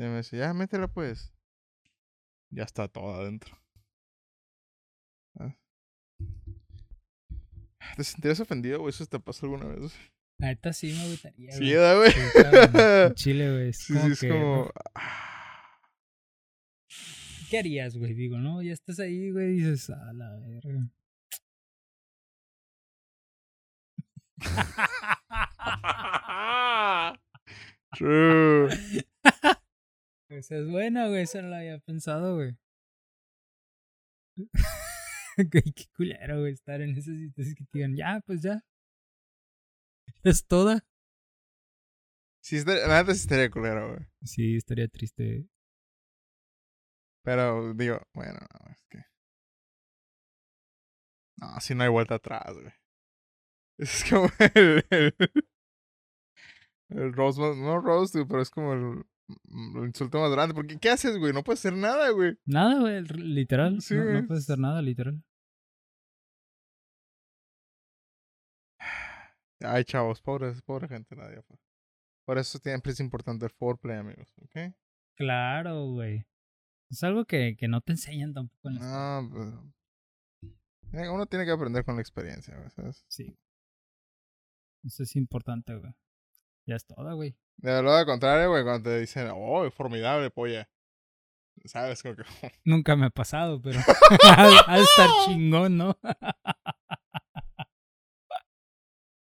Y me dice, ya, métela pues. Ya está todo adentro. Ah. ¿Te sentirías ofendido, güey? ¿Eso te pasó alguna vez? Neta sí me gustaría, Sí, güey. ¿verdad, güey. En Chile, güey. Es Sí, como sí, es que, como... ¿Qué harías, güey? Digo, ¿no? Ya estás ahí, güey, dices, a la verga. True. Esa es buena, güey. Eso no lo había pensado, güey. Güey, qué culero, güey, estar en esas situaciones que te digan, ya, pues ya. Es toda. Sí, estaría- estaría culero, güey. Sí, estaría triste. Pero digo, bueno, no, es que. No, si no hay vuelta atrás, güey. Es como el. El, el más- no güey, pero es como el, el insulto más grande. Porque, ¿qué haces, güey? No puedes hacer nada, güey. Nada, güey, literal. Sí, no, no puedes hacer nada, literal. Ay, chavos, pobres, pobre gente, nadie. pues. Por eso siempre es importante el foreplay, amigos, ¿ok? Claro, güey. Es algo que, que no te enseñan tampoco en la escuela. No, pues. eh, Uno tiene que aprender con la experiencia, güey, ¿sabes? Sí. Eso es importante, güey. Ya es toda, güey. De lo contrario, güey, cuando te dicen, oh, formidable, polla. ¿Sabes? Como que. Nunca me ha pasado, pero de estar chingón, ¿no?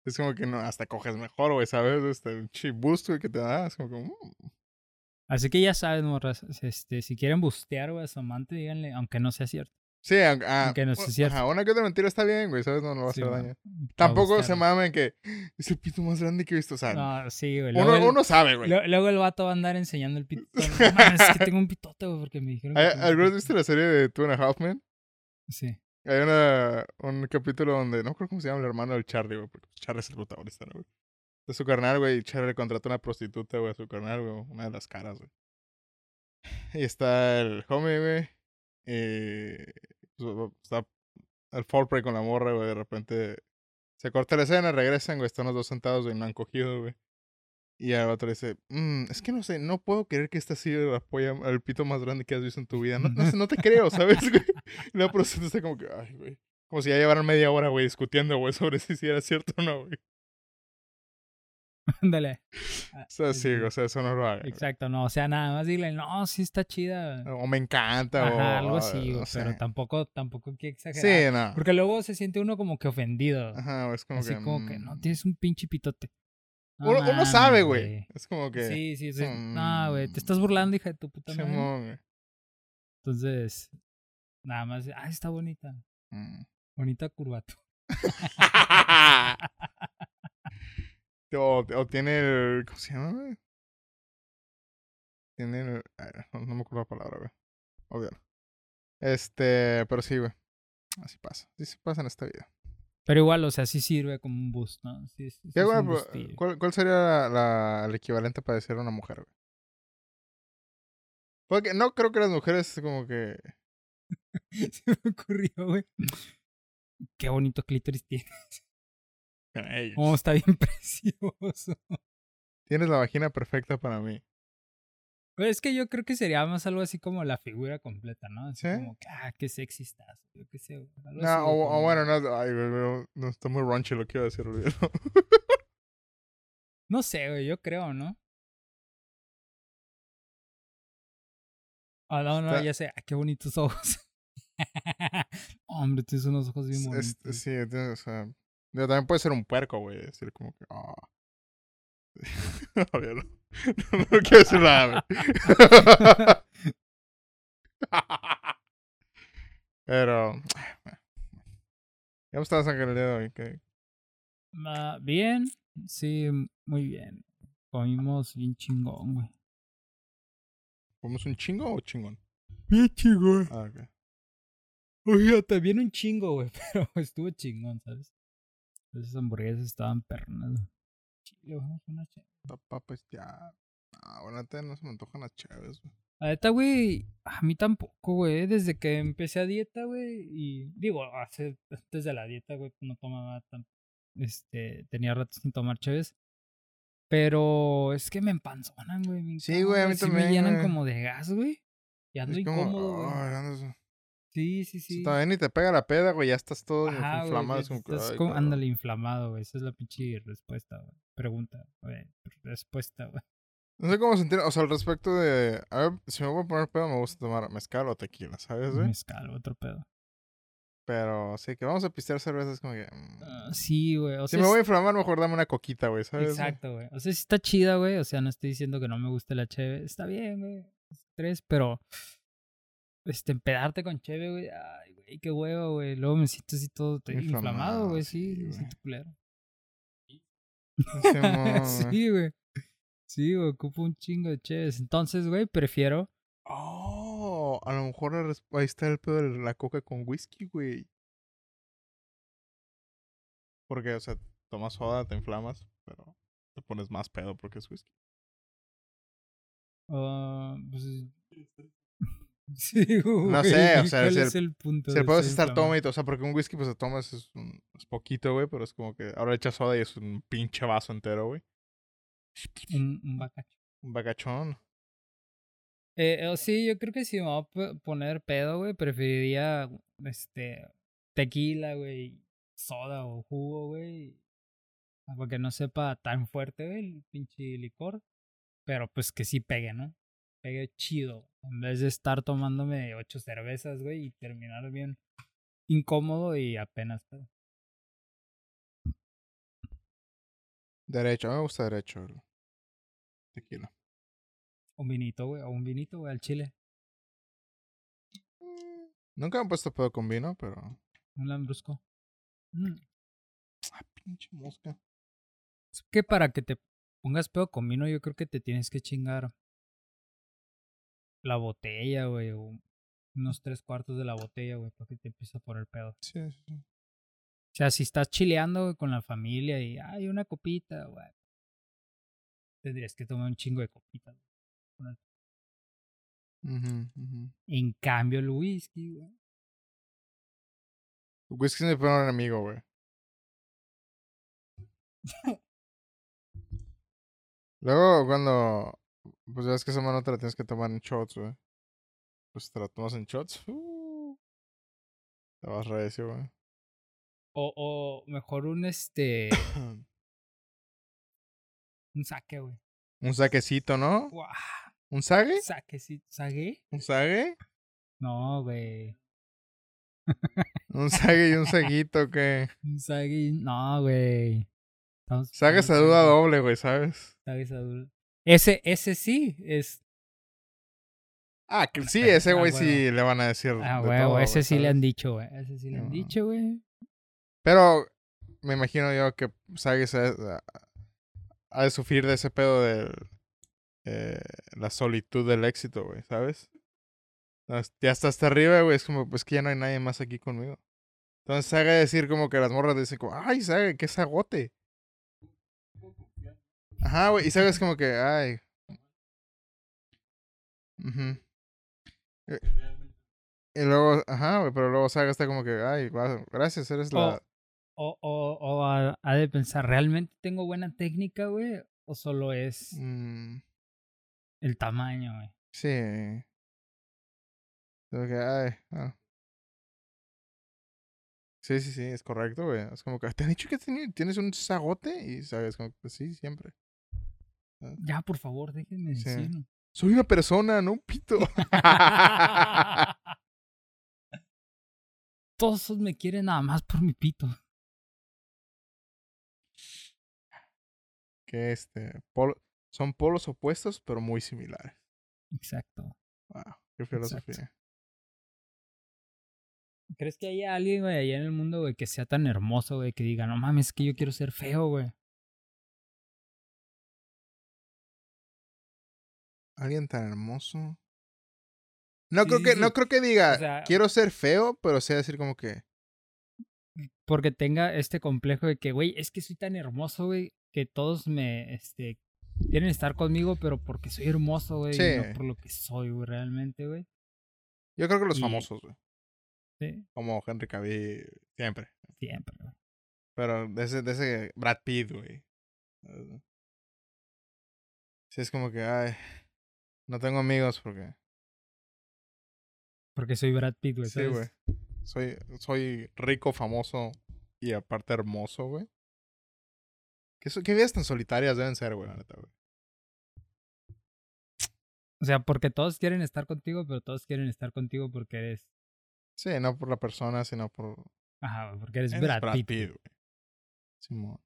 Es como que no, hasta coges mejor, güey, ¿sabes? Este, un chip boost, güey, que te da. Es como que. mm. Así que ya sabes, morras, este, si quieren bustear, güey, a su amante, díganle, aunque no sea cierto. Sí, aunque, ah, no cierto. Ajá, una que otra mentira está bien, güey, ¿sabes? No, no va a hacer daño. Tampoco se mamen que es el pito más grande que he visto. O sea, No, sí, güey. uno, el- uno sabe, güey. lo- luego el vato va a andar enseñando el pito. No mames, es que tengo un pitote, güey, porque me dijeron que ¿Hay- tengo un ¿Alguna vez viste la serie de Two and a Half Men? Sí. Hay una, un capítulo donde, no creo cómo se llama el hermano del Charlie, güey, porque Charlie es el protagonista, ¿no, güey? De su carnal, güey, y Charlie le contrata una prostituta, güey, a su carnal, güey, una de las caras, güey. Y está el homie, güey, y pues, está el foreplay con la morra, güey, de repente se corta la escena, regresan, güey, están los dos sentados, güey, no han cogido, güey. Y al otro dice, "Mm, es que no sé, no puedo creer que esta ha sido la polla, el pito más grande que has visto en tu vida. No, no, sé, no te creo, ¿sabes, güey? Y la prostituta está como que, ay, güey. Como si ya llevaran media hora, güey, discutiendo, güey, sobre si era cierto o no, güey. Ándale. Ah, O sea, sí, o sea, eso no lo güey. Exacto, no, o sea, nada más dile, no, sí está chida. O me encanta, o Ajá, algo ah, así, no pero sé. tampoco, tampoco hay que exagerar. Sí, no. Porque luego se siente uno como que ofendido. Ajá, es como así que. como que, no, mm, tienes un pinche pitote. No Uno, sabe, güey. Es como que. Sí, sí, sí. No, güey, te estás burlando, hija de tu puta madre. Simón. Entonces, nada más, ah, está bonita. Mm. Bonita curvatura. o, o tiene el. ¿Cómo se llama, güey? Tiene el. no, no me acuerdo la palabra, güey. Obvio. Este. Pero sí, güey. Así pasa. Así se pasa en esta vida. Pero igual, o sea, sí sirve como un boost, ¿no? Sí, sí, sí ¿Qué, es güey, un pero, boostillo. ¿cuál, ¿Cuál sería la, la- el equivalente para decir una mujer, güey? Porque no creo que las mujeres como que... Se me ocurrió, güey. Qué bonito clítoris tiene. Ey, Oh, está bien precioso. Tienes la vagina perfecta para mí. Es que yo creo que sería más algo así como la figura completa, ¿no? Así ¿Sí? como que, ah, qué sexy estás. Yo qué sé, güey. algo No, o, bueno, no, ay, güey, no, no, está muy raunchy lo que iba a decir, olvídalo. No sé, güey, yo creo, ¿no? Ah, no, no, Está- ya sé. Ah, qué bonitos ojos. Hombre, tienes unos ojos bien Es- bonitos. es- sí, o sea... también puede ser un puerco, güey. Decir como que... ah. No, no quiero decir nada, güey. Pero... ¿Cómo estás, Ángel, el día de hoy? ¿Qué- bien, sí, muy bien. Comimos bien chingón, güey. ¿Comemos un chingo o chingón? Bien chingón. Ah, ok. Oye, también un chingo, güey, pero estuvo chingón, ¿sabes? Esas hamburguesas estaban pernas. Chile, vamos a una chévere. Papá, pues ya... Ah, bueno, ahorita no se me antojan las chaves, güey. La neta, güey, a mí tampoco, güey. Desde que empecé a dieta, güey, y digo, hace, antes de la dieta, güey, no tomaba tan, este, tenía rato sin tomar chéves. Pero es que me empanzonan, güey. Sí, güey, a mí sí también, me llenan güey. como de gas, güey. Y ando Es como, incómodo, güey. ay, andas- Sí, sí, si sí. Todavía ni te pega la peda, güey. Ya estás todo Ajá, güey, inflamado. que es como estás ándale, inflamado, güey. Esa es la pinche respuesta, güey. Pregunta, güey. Respuesta, güey. No sé cómo sentir. O sea, al respecto de. A ver, si me voy a poner pedo, me gusta tomar mezcal o tequila, ¿sabes, güey? Mezcal, otro pedo. Pero sí, que vamos a pistear cervezas como que. mm. Ah, sí, güey. O si sea, me voy a inflamar, mejor dame una coquita, güey, ¿sabes? Exacto, güey. O sea, sí está chida, güey. O sea, no estoy diciendo que no me guste la cheve. Está bien, güey. Tres, pero. Este, empedarte con cheve, güey. Ay, güey, qué huevo, güey. Luego me siento así todo te- Inflamado, inflamado, güey. sí, Sí, me siento culero. Sí, güey. Sí, güey, ocupo un chingo de cheves. Entonces, güey, prefiero. Oh, a lo mejor ahí está el pedo de la coca con whisky, güey. Porque, o sea, tomas soda, te inflamas, pero te pones más pedo porque es whisky. ah, pues, sí, güey. No sé, o sea, ¿cuál si el- es el punto? Si de le puedes estar toma y o sea, porque un whisky, pues te tomas es, un, es poquito, güey, pero es como que ahora echas soda y es un pinche vaso entero, güey. Un, un bacacho. Un bagachón. Eh, sí, yo creo que si me voy a poner pedo, güey, preferiría este tequila, güey, soda o jugo, güey. Porque no sepa tan fuerte, güey, el pinche licor. Pero pues que sí pegue, ¿no? Pegue chido. En vez de estar tomándome ocho cervezas, güey, y terminar bien incómodo y apenas pedo. Derecho, me gusta derecho. Tequila. Un vinito, güey, o un vinito, güey, al chile. Mm, Nunca me he puesto pedo con vino, pero. Un lambrusco. Mm. Ah, pinche mosca. Es que para que te pongas pedo con vino, yo creo que te tienes que chingar la botella, güey, o unos tres cuartos de la botella, güey, para que te empiece a poner pedo. Sí, sí, sí. O sea, si estás chileando güey, con la familia y hay una copita, güey, tendrías que tomar un chingo de copitas. güey. En cambio, el whisky, güey. El Whisky es mi peor enemigo, güey. Luego, cuando. Pues ya ves que esa mano te la tienes que tomar en shots, güey. Pues te la tomas en shots. uh, te vas recio, güey. O, o mejor un este. un saque, güey. Un saquecito, ¿no? Guau, ¿Un sague? Saque, sí. ¿Sague? ¿Un sague? No, güey. Un sague y un saguito que. Un sague. No, güey. Sague se duda doble, güey, ¿sabes? Sague se duda. Ese, ese sí es. Ah, que sí, Ah, ese güey huevo. sí le van a decir. Ah, güey, todo, ese güey, sí le han dicho, güey. Ese sí le han dicho, güey. Pero me imagino yo que Sage se ha, ha de sufrir de ese pedo de eh, la solitud del éxito, güey, ¿sabes? Ya está hasta arriba, güey, es como, pues que ya no hay nadie más aquí conmigo. Entonces Sage decir como que las morras dicen como, ay, Sage, qué sagote. Ajá, güey, y Sage es como que, ay. Eh, Y luego, ajá, güey, pero luego Saga está como que, ay, gracias, eres la... O, o, o ha, ha de pensar, ¿realmente tengo buena técnica, güey? ¿O solo es Mm, el tamaño, güey? sí. Como que, ay, ah. Sí, sí, sí, es correcto, güey. Es como que, ¿te han dicho que tienes un sagote? Y sabes, como que, sí, siempre. Ya, por favor, déjenme Sí. decirlo. Soy una persona, no un pito. Todos me quieren nada más por mi pito. que este, polo- son polos opuestos, pero muy similares. Exacto. Wow, qué filosofía. ¿Crees que haya alguien, güey, allá en el mundo, güey, que sea tan hermoso, güey, que diga, no mames, es que yo quiero ser feo, güey? Alguien tan hermoso. No Sí, creo que, sí. no creo que diga, O sea- quiero ser feo, pero sea decir como que, Porque tenga este complejo de que, güey, es que soy tan hermoso, güey, que todos me, este, quieren estar conmigo, pero porque soy hermoso, güey, Sí. no por lo que soy, güey, realmente, güey. yo creo que los Y- famosos, güey. Sí, Como Henry Cavill, siempre. siempre, güey. Pero de ese, de ese Brad Pitt, güey. Eh, Sí, es como que, ay, no tengo amigos porque... Porque soy Brad Pitt, güey. Sí, güey. Soy, soy rico, famoso y aparte hermoso, güey. ¿Qué, qué vidas tan solitarias deben ser, güey, la neta, güey? O sea, porque todos quieren estar contigo, pero todos quieren estar contigo porque eres. Sí, no por la persona, sino por. Ajá, porque eres, Brad, Pitt. güey. Simón.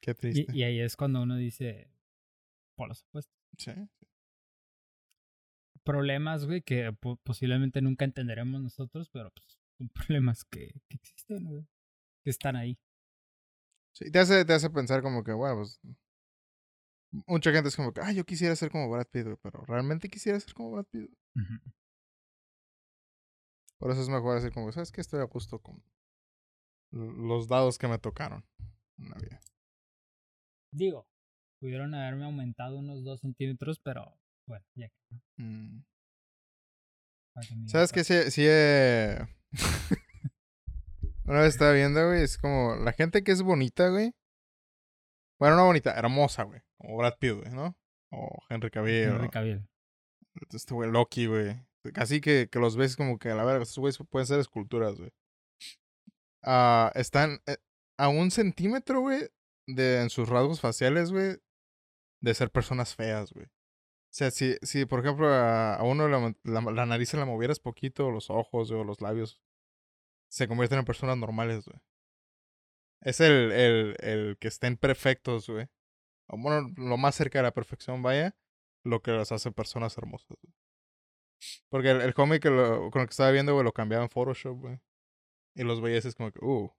Qué triste. Y, ahí es cuando uno dice. Por los opuestos. Sí. Problemas, güey, que posiblemente nunca entenderemos nosotros, pero pues son problemas que, que existen, güey. Que están ahí. Sí, te hace, te hace pensar como que, bueno, pues Mucha gente es como que, ah, yo quisiera ser como Brad Pitt, pero realmente quisiera ser como Brad Pitt. Por eso es mejor decir como, ¿sabes qué? Estoy a gusto con los dados que me tocaron en la vida. Digo, pudieron haberme aumentado unos dos centímetros, pero bueno, ya que. Mm. ¿Sabes qué? Sí, sí eh... Una vez estaba viendo, güey, es como la gente que es bonita, güey. Bueno, no bonita, hermosa, güey. Como Brad Pitt, güey, ¿no? O Henry Cavill. Henry Cavill. Este güey Loki, güey. Casi que, que los ves como que a la verga, estos güeyes pueden ser esculturas, güey. Ah, están eh, a un centímetro, güey, de en sus rasgos faciales, güey, de ser personas feas, güey. O sea, si, si por ejemplo a, uno la, la, nariz se la movieras poquito, o los ojos o los labios, se convierten en personas normales, güey. Es el, el, el que estén perfectos, güey bueno, lo más cerca de la perfección, vaya, lo que las hace personas hermosas. Porque el, cómic con el que estaba viendo, güey, lo cambiaba en Photoshop, güey. Y los veías es como que, uh,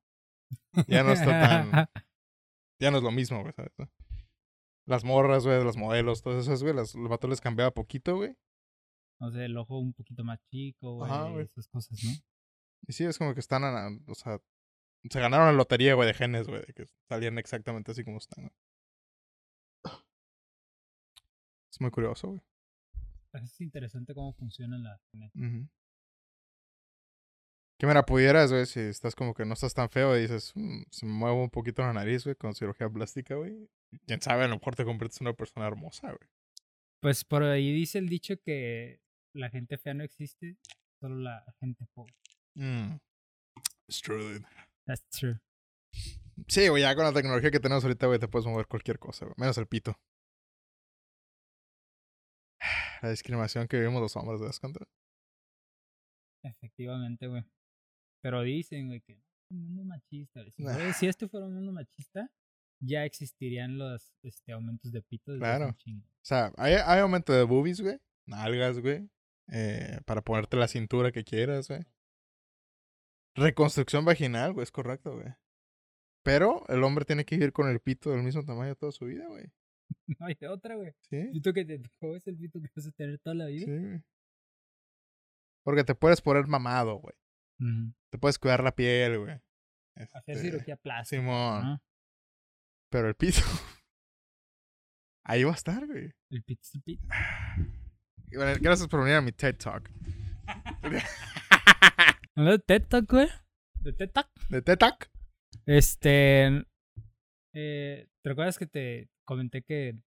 ya no está tan... ya no es lo mismo, güey, ¿sabes? Las morras, güey, los modelos, todas esas, güey, los vatos les cambiaba poquito, güey. O sea, el ojo un poquito más chico, güey, esas cosas, ¿no? Y sí, es como que están, o sea, se ganaron la lotería, güey, de genes, güey, de que salían exactamente así como están, güey. Es muy curioso, güey. Es interesante cómo funciona la genética. Que me la pudieras, güey, si estás como que no estás tan feo y dices, mm, se me mueve un poquito la nariz, güey, con cirugía plástica, güey. Quién sabe, a lo mejor te conviertes en una persona hermosa, güey. Pues por ahí dice el dicho que la gente fea no existe, solo la gente pobre. Mm. It's true, dude. That's true. Sí, güey, ya con la tecnología que tenemos ahorita, güey, te puedes mover cualquier cosa, güey. Menos el pito la discriminación que vivimos los hombres, de das cuenta? Efectivamente, güey. Pero dicen, güey, que un mundo machista. Si, esto fuera un mundo machista, ya existirían los este, aumentos de pito. Claro. O sea, hay, hay aumento de boobies, güey. Nalgas, güey. Eh, para ponerte la cintura que quieras, güey. Reconstrucción vaginal, güey, es correcto, güey. Pero el hombre tiene que vivir con el pito del mismo tamaño toda su vida, güey. No hay otra, güey. Sí. Pito que te tocó es el pito que vas a tener toda la vida. Sí, Porque te puedes poner mamado, güey. Te puedes cuidar la piel, güey. Hacer este, cirugía plástica. Simón. Pero el pito. Ahí va a estar, güey. El pito es el pito. gracias por venir a mi TED Talk. ¿De TED Talk, güey? ¿De TED Talk? ¿De TED Talk? Este. Eh, ¿Te recuerdas que te comenté que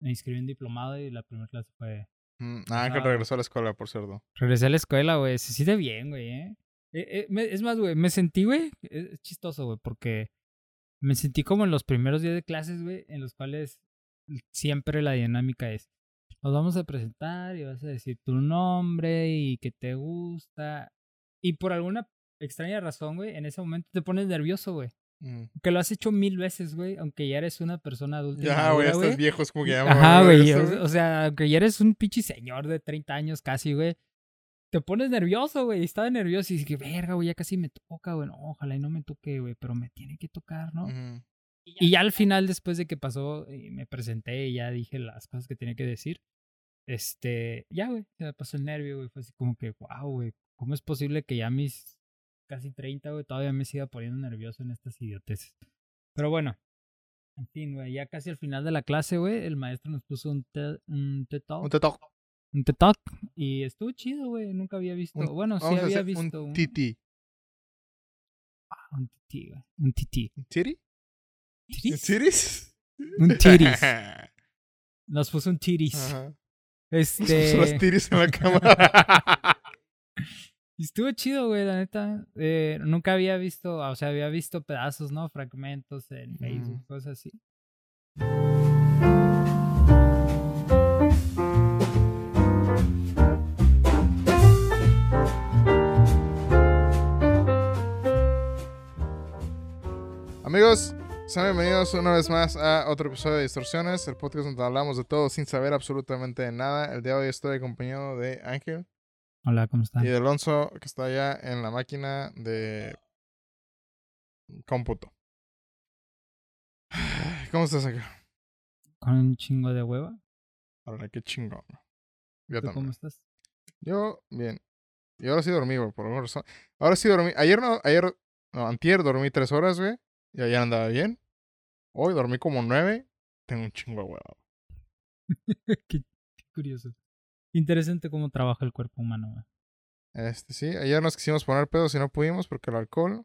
me inscribí en diplomado y la primera clase fue. Mm, ah, que regresó a la escuela, por cierto. Regresé a la escuela, güey. Se siente bien, güey, ¿eh? Eh, eh es más, güey, me sentí, güey. Es chistoso, güey, porque me sentí como en los primeros días de clases, güey, en los cuales siempre la dinámica es. Nos vamos a presentar y vas a decir tu nombre y que te gusta. Y por alguna extraña razón, güey, en ese momento te pones nervioso, güey. Mm. Que lo has hecho mil veces, güey, aunque ya eres una persona adulta. Ya, güey, estás viejo, es como que ya. Ajá, güey. O, sea, aunque ya eres un pinche señor de 30 años casi, güey. Te pones nervioso, güey. Estaba nervioso y dije, verga, güey, ya casi me toca, güey. ojalá y no me toque, güey, pero me tiene que tocar, ¿no? Y ya al final, después de que pasó, y me presenté y ya dije las cosas que tenía que decir, este, ya, güey, se me pasó el nervio, güey. Fue así como que, wow, güey, ¿cómo es posible que ya mis casi 30, güey, todavía me siga poniendo nervioso en estas idioteces. Pero bueno, en fin, güey, ya casi al final de la clase, güey, el maestro nos puso un TED un Talk. Un TED Talk. Un Talk. Y estuvo chido, güey, nunca había visto. bueno, sí había visto un. TT. Ah, un TT, güey. Un TT. ¿Un titty? ¿Tiris? ¿Tiris? Un tiris. Nos puso un tiris. Ajá. Este. Puso las tiris en la cámara. Estuvo chido, güey, la neta. Eh, nunca había visto, o sea, había visto pedazos, ¿no? Fragmentos en Facebook, Mm. cosas así. Amigos, sean bienvenidos una vez más a otro episodio de Distorsiones, el podcast donde hablamos de todo sin saber absolutamente de nada. El día de hoy estoy acompañado de Ángel Hola, ¿cómo están? y de Alonso, que está allá en la máquina de cómputo. ¿Cómo estás acá? Con un chingo de hueva. Ahora, qué chingón. Yo ¿Tú también. cómo estás? Yo, bien. Y ahora sí dormí, güey, por alguna razón. Ahora sí dormí. Ayer no, ayer, no, antier dormí tres horas, güey. Y ayer andaba bien. Hoy dormí como nueve. Tengo un chingo de hueva. qué, qué curioso. Interesante cómo trabaja el cuerpo humano, güey. Este, sí, ayer nos quisimos poner pedos y no pudimos porque el alcohol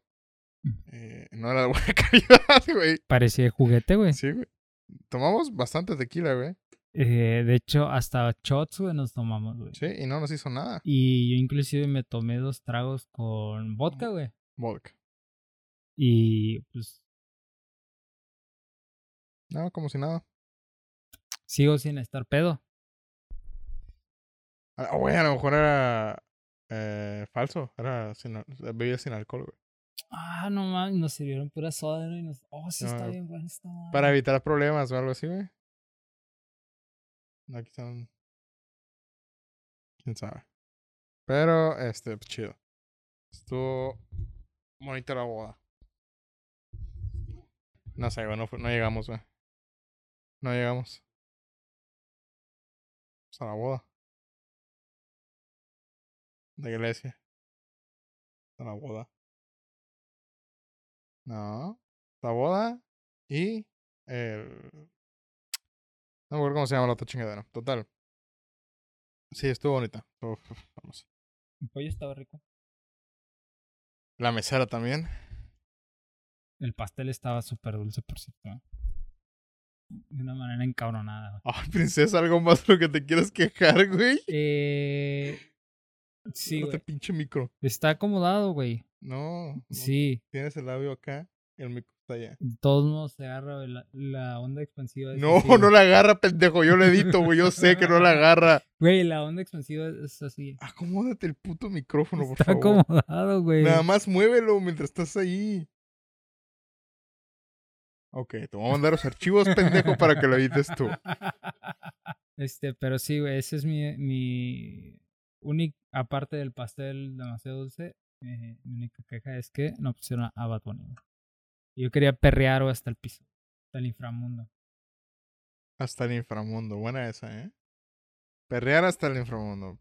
Mm. eh, no era de buena calidad, güey. Parecía juguete, güey. Sí, güey. Tomamos bastante tequila, güey. Eh, de hecho, hasta shots, güey, nos tomamos, güey. Sí, y no nos hizo nada. Y yo inclusive me tomé dos tragos con vodka, güey. Vodka. Y pues No, como si nada. sigo sin estar pedo. Ah, güey, a lo mejor era eh, falso. Era sin, bebida sin alcohol, güey. Ah, no mames, nos sirvieron pura soda, ¿no? Y nos... Oh, sí está bien bueno esta madre. Para evitar problemas o algo así, güey. No, aquí están. Quién sabe. Pero, este, pues, chido. Estuvo bonita la boda. No sé, no, no llegamos, güey. No llegamos. Pues a la boda. De iglesia. A la boda. No. La boda y el... No me acuerdo cómo se llama la otra chingadera. Total. Sí, estuvo bonita. Estuvo famosa. El pollo estaba rico. La mesera también. El pastel estaba súper dulce, por cierto. ¿eh? De una manera encabronada, güey. Ay, princesa, algo más de lo que te quieras quejar, güey. Eh... Sí, el pinche micro. Está acomodado, güey. No. no. Sí. Tienes el labio acá y el micro está allá. De todos modos se agarra la, la onda expansiva. No, así, no la agarra, pendejo. Yo le edito, güey. Yo sé que no la agarra. Güey, la onda expansiva es así. Acomódate el puto micrófono, por Está favor. acomodado, güey. Nada más muévelo mientras estás ahí. Ok, te voy a mandar los archivos, pendejo, para que lo edites tú. Este, pero sí, güey, ese es mi, mi única, aparte del pastel demasiado dulce, eh, mi única queja es que no pusieron a Bad Bunny. Yo quería perrear hasta el piso, hasta el inframundo. Hasta el inframundo. Buena esa, ¿eh? Perrear hasta el inframundo.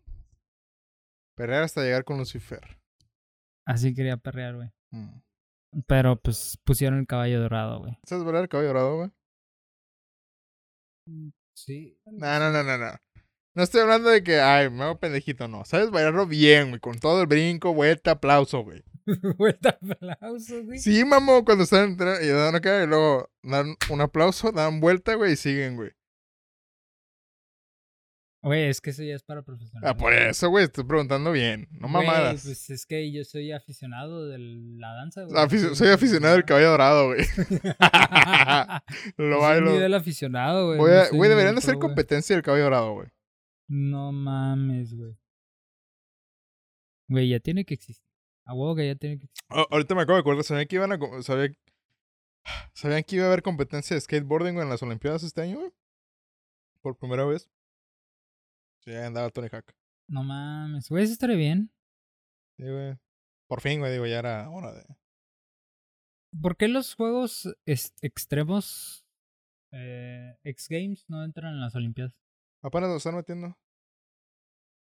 Perrear hasta llegar con Lucifer. Así quería perrear, güey. Mm. Pero pues pusieron el caballo dorado, güey. ¿Sabes bailar el caballo dorado, güey? Sí. No, no, no, no, no. No estoy hablando de que, ay, me hago pendejito, no. Sabes bailarlo bien, güey. Con todo el brinco, vuelta, aplauso, güey. Vuelta aplauso, güey. Sí, mamo, cuando están entrando y dan acá y luego dan un aplauso, dan vuelta, güey, y siguen, güey. Güey, es que eso ya es para profesionales. Ah, por eso, güey, estoy preguntando bien. No Güey, mamadas. Pues es que yo soy aficionado de la danza, güey. Soy aficionado del caballo dorado, güey. Lo Lo bailo. nivel aficionado, güey. Voy no a- soy Güey, deberían de hacer competencia del caballo dorado, güey. No mames, güey. Güey, ya tiene que existir. A huevo que ya tiene que existir. Ah, ahorita me acabo de acordar, ¿sabían que iban a... sabía- ¿Sabían que iba a haber competencia de skateboarding güey, en las Olimpiadas este año, güey? Por primera vez. Sí, andaba Tony Hawk. No mames. Güey, eso estaría bien. Sí, güey. Por fin, güey, digo, ya era hora de... ¿Por qué los juegos extremos eh, X Games no entran en las Olimpiadas? Apenas lo están metiendo.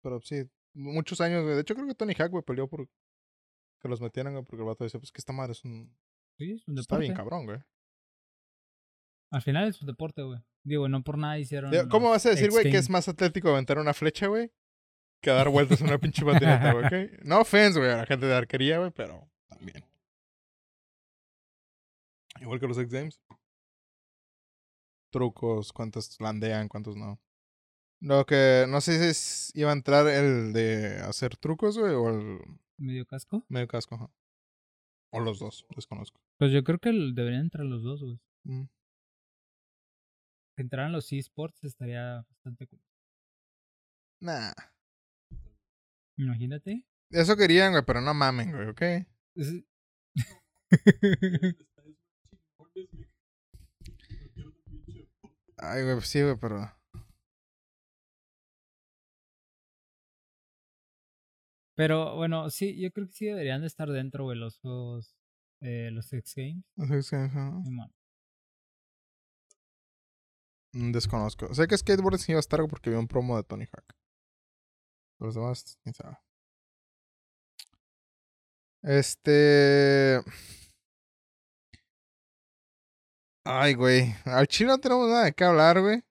Pero sí, muchos años, güey. De hecho, creo que Tony Hawk, güey, peleó por que los metieran, güey, porque el vato dice, pues que esta madre es un... Sí, es un Está bien deporte. cabrón, güey. Al final es un deporte, güey. Digo, no por nada hicieron. ¿Cómo vas a decir, güey, que es más atlético aventar una flecha, güey? Que dar vueltas en una pinche patineta, güey, ¿ok? No offense, güey, a la gente de arquería, güey, pero también. Igual que los X Games. trucos, cuántos landean, cuántos no. Lo que no sé si es- iba a entrar el de hacer trucos, güey, o el ¿Medio casco? medio casco, ajá. O los dos, desconozco. Pues yo creo que deberían entrar los dos, güey. Mm. Que entraran los esports estaría bastante cool. Nah. Imagínate. Eso querían, güey, pero no mamen, güey, ¿ok? Es- Ay, güey, sí, güey, pero. Pero bueno, sí, yo creo que sí deberían de estar dentro, güey, los juegos, eh, los X Games. sé si- ajá. Mm, Desconozco. Sé que skateboard sí iba a estar porque vi un promo de Tony Hawk. Los demás, quién sabe. Este. Ay, güey. Al chile no tenemos nada de qué hablar, güey.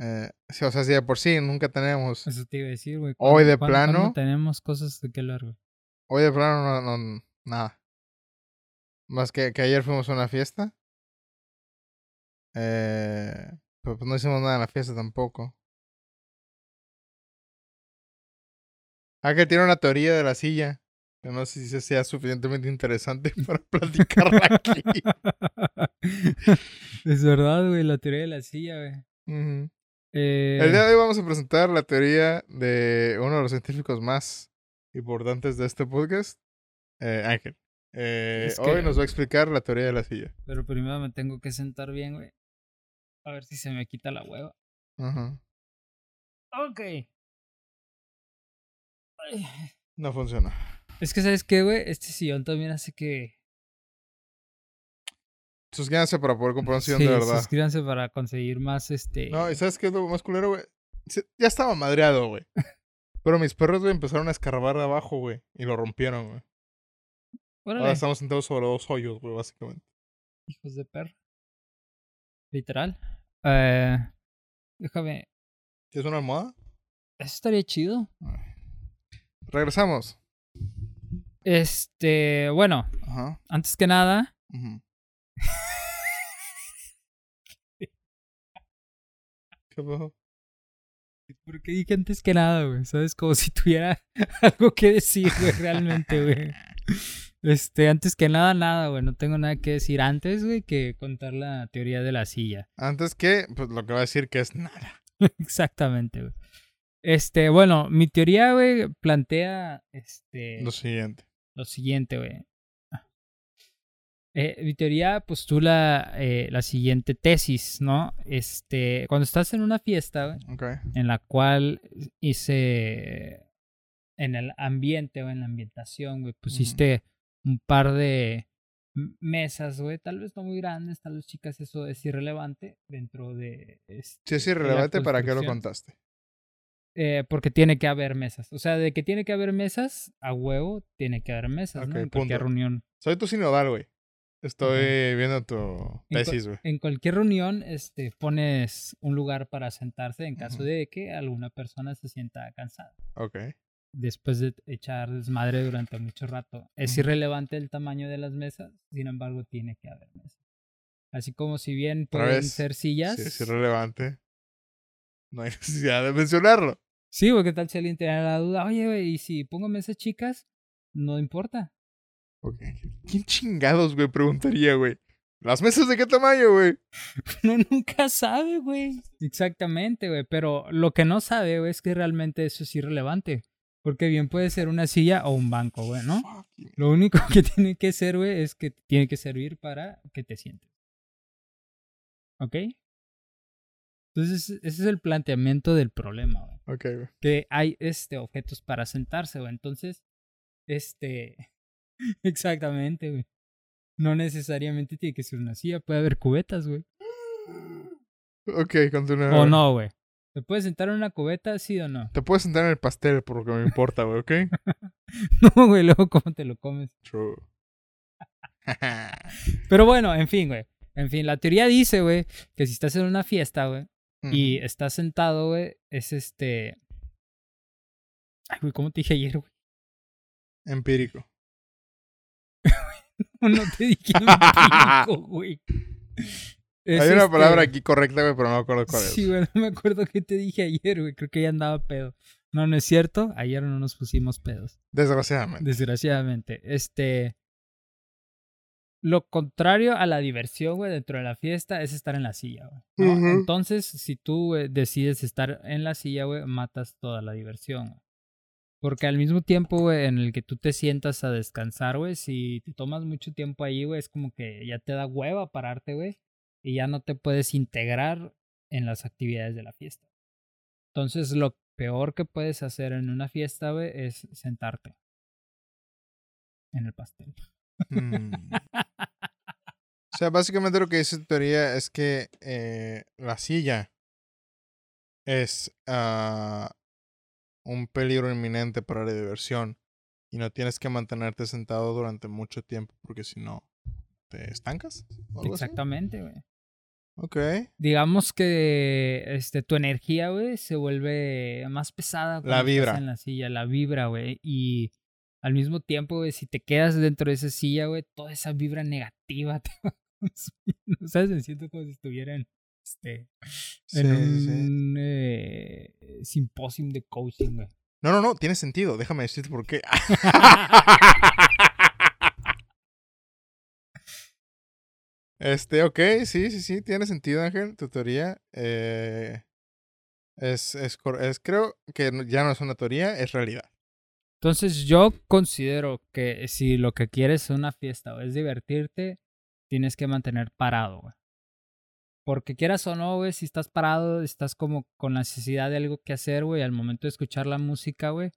Eh, sí, o sea, sí, de por sí, nunca tenemos. Eso te iba a decir, güey. Hoy de ¿cuándo- cuándo plano. tenemos cosas de qué hablar, güey. Hoy de plano no, no, nada. Más que, que ayer fuimos a una fiesta. Eh, pero pues no hicimos nada en la fiesta tampoco. Ah, que tiene una teoría de la silla. Que no sé si sea suficientemente interesante para platicarla aquí. es verdad, güey, la teoría de la silla, güey. Eh, El día de hoy vamos a presentar la teoría de uno de los científicos más importantes de este podcast, eh, Ángel. Eh, Es Hoy nos va a explicar la teoría de la silla. Pero primero me tengo que sentar bien, güey. A ver si se me quita la hueva. Ajá. Ok. Ay, No funciona. Es que, ¿sabes qué, güey? Este sillón también hace que... Suscríbanse para poder comprar un sillón Sí, de verdad. suscríbanse para conseguir más, este... No, ¿y sabes qué es lo más culero, güey? Ya estaba madreado, güey. Pero mis perros, güey, empezaron a escarbar de abajo, güey. Y lo rompieron, güey. Órale, Ahora estamos sentados sobre dos hoyos, güey, básicamente. hijos de perro. Literal. Eh, déjame... ¿Tienes una almohada? Eso estaría chido. Regresamos. Este, bueno, Ajá. antes que nada, ujú. ¿Qué pasó? ¿por qué dije antes que nada, güey? ¿Sabes? Como si tuviera algo que decir, güey, realmente, güey. Este, antes que nada, nada, güey. No tengo nada que decir antes, güey, que contar la teoría de la silla. Antes que, pues lo que va a decir que es nada. Exactamente, güey. Este, bueno, mi teoría, güey, plantea, este, Lo siguiente. lo siguiente, güey. Eh, mi teoría postula eh, la siguiente tesis, ¿no? Este, cuando estás en una fiesta, güey, Ok. en la cual hice en el ambiente o en la ambientación, güey, pusiste un par de mesas, güey, tal vez no muy grandes, tal vez chicas, eso es irrelevante dentro de... Si este, es de la irrelevante, ¿para qué lo contaste? Eh, porque tiene que haber mesas. O sea, de que tiene que haber mesas, a huevo tiene que haber mesas, ¿no? En cualquier punto. reunión. Soy tu sinodal, güey. Estoy viendo tu tesis, güey. En cualquier reunión, este, pones un lugar para sentarse en caso de que alguna persona se sienta cansada. Ok. Después de echar desmadre durante mucho rato. Es irrelevante el tamaño de las mesas, sin embargo, tiene que haber mesas. Así como si bien pueden ser sillas. Si es irrelevante, no hay necesidad de mencionarlo. Sí, porque tal si alguien tenía la duda, oye, güey, y si pongo mesas chicas, no importa. Ok. ¿Quién chingados, güey? Preguntaría, güey. ¿Las mesas de qué tamaño, güey? Uno nunca sabe, güey. Exactamente, güey. Pero lo que no sabe, güey, es que realmente eso es irrelevante. Porque bien puede ser una silla o un banco, güey, ¿no? Lo único que tiene que ser, güey, es que tiene que servir para que te sientes. ¿Ok? Entonces, ese es el planteamiento del problema, güey. Ok, güey. Que hay este, objetos para sentarse, güey. Entonces, este. Exactamente, güey. No necesariamente tiene que ser una silla, puede haber cubetas, güey. Ok, continúa. O no, güey. ¿Te puedes sentar en una cubeta, sí o no? Te puedes sentar en el pastel por lo que me importa, güey, ¿ok? No, güey, luego cómo te lo comes. True. Pero bueno, en fin, güey. En fin, la teoría dice, güey, que si estás en una fiesta, güey, y estás sentado, güey, es este. Ay, güey, ¿cómo te dije ayer, güey? Empírico. No te dije empírico, güey. Es Hay una palabra este- aquí correcta, güey, pero no me acuerdo cuál Sí, es. güey, no me acuerdo qué te dije ayer, güey. Creo que ya andaba pedo. No, no es cierto. Ayer no nos pusimos pedos. Desgraciadamente. Desgraciadamente. Este. Lo contrario a la diversión, güey, dentro de la fiesta es estar en la silla, güey. Entonces, si tú güey, decides estar en la silla, güey, matas toda la diversión, güey. Porque al mismo tiempo, güey, en el que tú te sientas a descansar, güey, si te tomas mucho tiempo ahí, güey, es como que ya te da hueva pararte, güey, y ya no te puedes integrar en las actividades de la fiesta. Entonces, lo peor que puedes hacer en una fiesta, es sentarte en el pastel. Mm. O sea, básicamente lo que dice tu teoría es que eh, la silla es ah, un peligro inminente para la diversión y no tienes que mantenerte sentado durante mucho tiempo porque si no te estancas. Exactamente, güey. Ok. Digamos que este, tu energía, güey, se vuelve más pesada. estás vibra. En la silla, la vibra, güey. Y al mismo tiempo, güey, si te quedas dentro de esa silla, güey, toda esa vibra negativa te va consumiendo. ¿Sabes? Me siento como si estuviera en, este, Sí, en sí, sí. un eh, simposium de coaching, güey. No, no, no, tiene sentido. Déjame decirte por qué. Este, ok, sí, sí, sí, tiene sentido, Ángel, tu teoría. Eh, es, es, es, creo que ya no es una teoría, es realidad. Entonces yo considero que si lo que quieres es una fiesta o es divertirte, tienes que mantener parado, güey. Porque quieras o no, güey, si estás parado, estás como con la necesidad de algo que hacer, güey, al momento de escuchar la música, güey,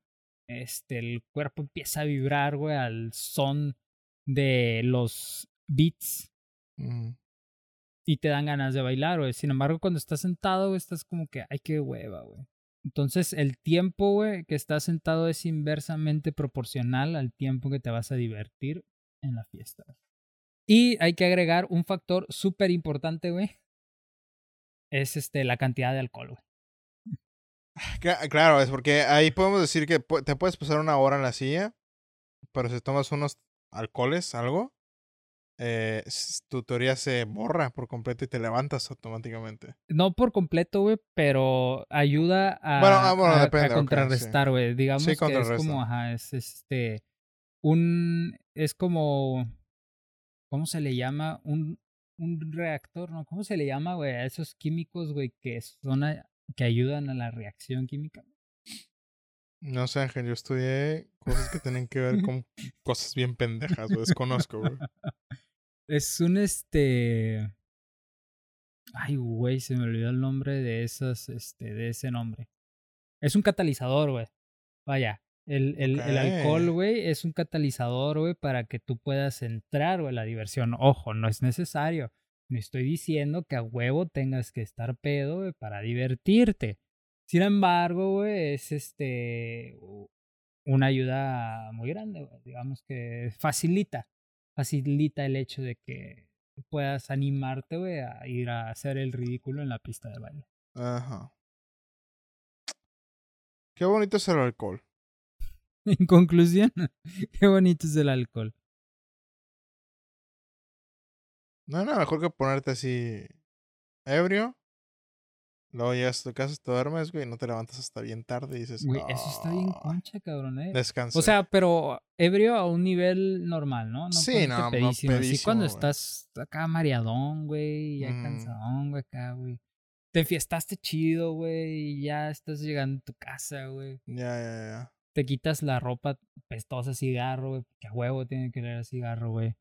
este, el cuerpo empieza a vibrar, güey, al son de los beats Mm, y te dan ganas de bailar, güey. Sin embargo, cuando estás sentado, güey, estás como que, ay, qué hueva, güey. Entonces, el tiempo, güey, que estás sentado es inversamente proporcional al tiempo que te vas a divertir en la fiesta. Y hay que agregar un factor súper importante, güey. Es este, la cantidad de alcohol, güey. Cla- Claro, es porque ahí podemos decir que te puedes pasar una hora en la silla, pero si tomas unos alcoholes, algo, eh, tu teoría se borra por completo y te levantas automáticamente. No por completo, güey, pero ayuda a, Bueno, ah, bueno, a- a depende, sí. contrarrestar, güey. Digamos que es como, ajá, es este, un, es como, ¿cómo se le llama? Un, un reactor, ¿no? ¿Cómo se le llama, güey? A esos químicos, güey, que son, a- que ayudan a la reacción química. No sé, Ángel, yo estudié cosas que tienen que ver con cosas bien pendejas, lo desconozco, güey. Es un, este, ay, güey, se me olvidó el nombre de esas, este, de ese nombre. Es un catalizador, güey. Vaya, el, el, el alcohol, güey, es un catalizador, güey, para que tú puedas entrar, güey, la diversión. Ojo, no es necesario. No estoy diciendo que a huevo tengas que estar pedo, güey, para divertirte. Sin embargo, güey, es este una ayuda muy grande. Digamos que facilita, facilita el hecho de que puedas animarte, güey, a ir a hacer el ridículo en la pista de baile. Ajá. Qué bonito es el alcohol. En conclusión, qué bonito es el alcohol. No hay nada mejor que ponerte así ebrio. Luego llegas a tu casa, te duermes, güey, y no te levantas hasta bien tarde y dices, Güey, eso está bien "Ah, concha, cabrón, eh. Descansé. O sea, pero ebrio a un nivel normal, ¿no? No Sí, no, no pedísimo. Así pedísimo, cuando güey. estás acá mareadón, güey, ya Mm. cansadón, güey, acá, güey. Te enfiestaste chido, güey, y ya estás llegando a tu casa, güey. ya, ya, ya. Te quitas la ropa pestosa, cigarro, güey, porque a huevo tiene que leer cigarro, güey.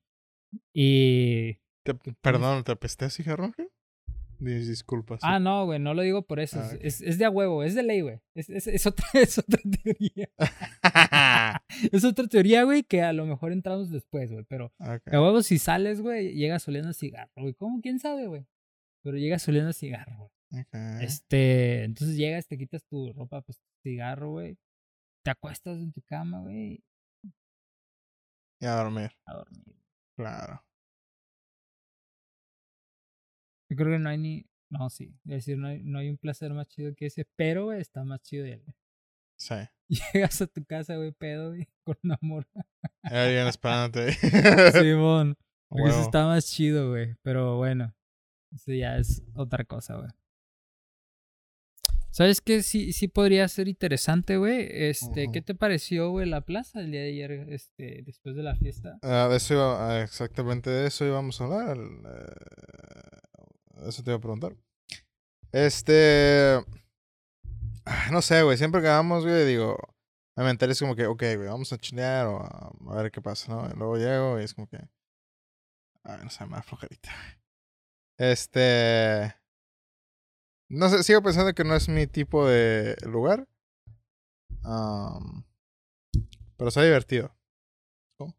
Y... Te- perdón, ¿te apesté cigarro, Ángel? Dis- Disculpa. sí. Ah, no, güey, no lo digo por eso. Ah, es- es, es de a huevo, es de ley, güey. Es, es, otra, es otra teoría. Es otra teoría, güey, que a lo mejor entramos después, güey. Pero Ok. a huevo, si sales, güey, llegas oliendo a cigarro, güey. ¿Cómo? ¿Quién sabe, güey? Pero llegas oliendo a cigarro, güey. Este, entonces llegas, te quitas tu ropa, pues cigarro, güey. Te acuestas en tu cama, güey, Y a dormir, a dormir. claro. Yo creo que no hay ni. No, sí. Es decir, no hay, no hay un placer más chido que ese, pero, güey, está más chido él. Sí. Llegas a tu casa, güey, pedo, güey, con una morra. Alguien esperándote. Simón. Porque eso Huevo. está más chido, güey. Pero bueno. Eso ya es otra cosa, güey. ¿Sabes qué? Sí, sí podría ser interesante, güey. Este, ¿qué te pareció, güey, la plaza el día de ayer, este, después de la fiesta? De eso iba- ah, exactamente de eso íbamos a hablar. Eso te iba a preguntar. Este. ah, No sé, güey. Siempre que vamos, güey, digo. Mi mental es como que, ok, güey, vamos a chilear o a, ver qué pasa, ¿no? Y luego llego y es como que. Ay, no sé, más flojerita. Este. No sé, sigo pensando que no es mi tipo de lugar. Am, pero está divertido. ¿no? O